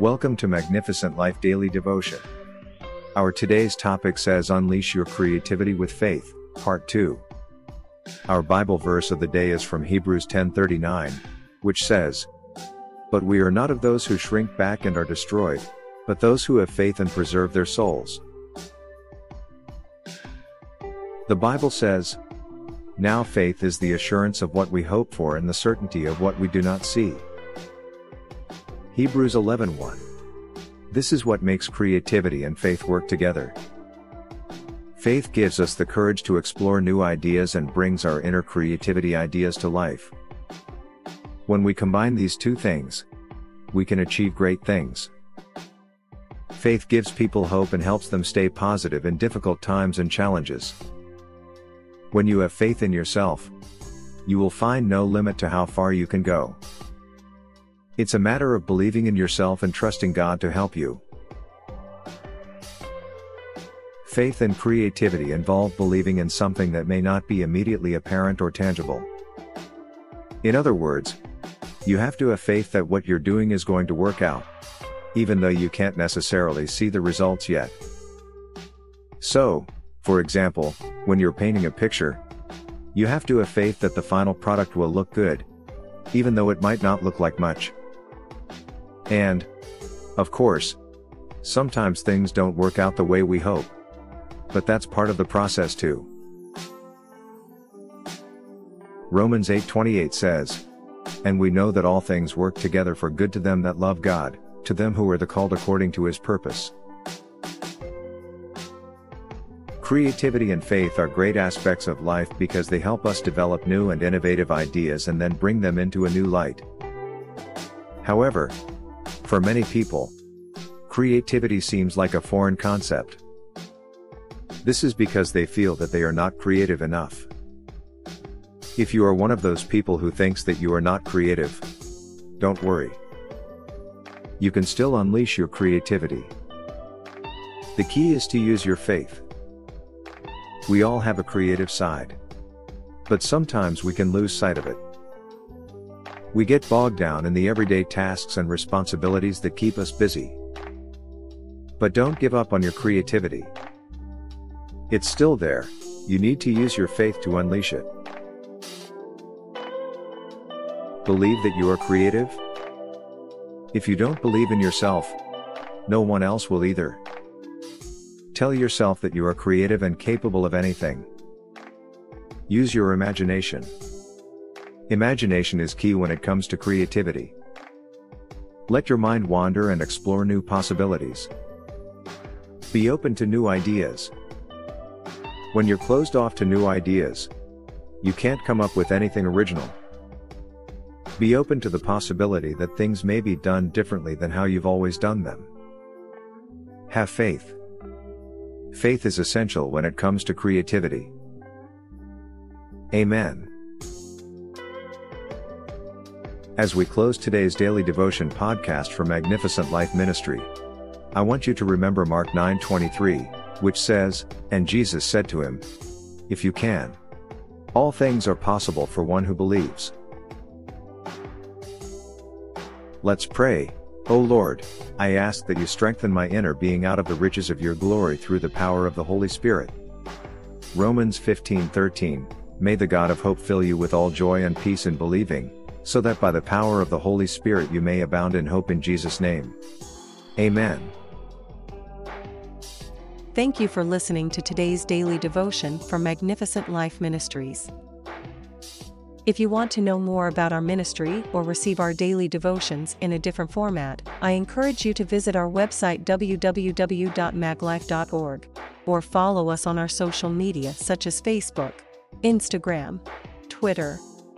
Welcome to Magnificent Life Daily Devotion. Our today's topic says Unleash Your Creativity with Faith, Part 2. Our Bible verse of the day is from Hebrews 10:39, which says, But we are not of those who shrink back and are destroyed, but those who have faith and preserve their souls. The Bible says, Now faith is the assurance of what we hope for and the certainty of what we do not see. Hebrews 11:1. This is what makes creativity and faith work together. Faith gives us the courage to explore new ideas and brings our inner creativity ideas to life. When we combine these two things, we can achieve great things. Faith gives people hope and helps them stay positive in difficult times and challenges. When you have faith in yourself, you will find no limit to how far you can go. It's a matter of believing in yourself and trusting God to help you. Faith and creativity involve believing in something that may not be immediately apparent or tangible. In other words, you have to have faith that what you're doing is going to work out, even though you can't necessarily see the results yet. So, for example, when you're painting a picture, you have to have faith that the final product will look good, even though it might not look like much. And, of course, sometimes things don't work out the way we hope. But that's part of the process too. Romans 8:28 says, "And we know that all things work together for good to them that love God, to them who are the called according to his purpose." Creativity and faith are great aspects of life because they help us develop new and innovative ideas and then bring them into a new light. However, for many people, creativity seems like a foreign concept. This is because they feel that they are not creative enough. If you are one of those people who thinks that you are not creative, don't worry. You can still unleash your creativity. The key is to use your faith. We all have a creative side. But sometimes we can lose sight of it. We get bogged down in the everyday tasks and responsibilities that keep us busy. But don't give up on your creativity. It's still there, you need to use your faith to unleash it. Believe that you are creative? If you don't believe in yourself, no one else will either. Tell yourself that you are creative and capable of anything. Use your imagination. Imagination is key when it comes to creativity. Let your mind wander and explore new possibilities. Be open to new ideas. When you're closed off to new ideas, you can't come up with anything original. Be open to the possibility that things may be done differently than how you've always done them. Have faith. Faith is essential when it comes to creativity. Amen. As we close today's daily devotion podcast for Magnificent Life Ministry, I want you to remember Mark 9:23, which says, "And Jesus said to him, If you can, all things are possible for one who believes." Let's pray. O Lord, I ask that you strengthen my inner being out of the riches of your glory through the power of the Holy Spirit. Romans 15:13 May the God of hope fill you with all joy and peace in believing, so that by the power of the Holy Spirit you may abound in hope in Jesus' name. Amen. Thank you for listening to today's daily devotion from Magnificent Life Ministries. If you want to know more about our ministry or receive our daily devotions in a different format, I encourage you to visit our website www.maglife.org or follow us on our social media such as Facebook, Instagram, Twitter,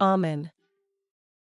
Amen.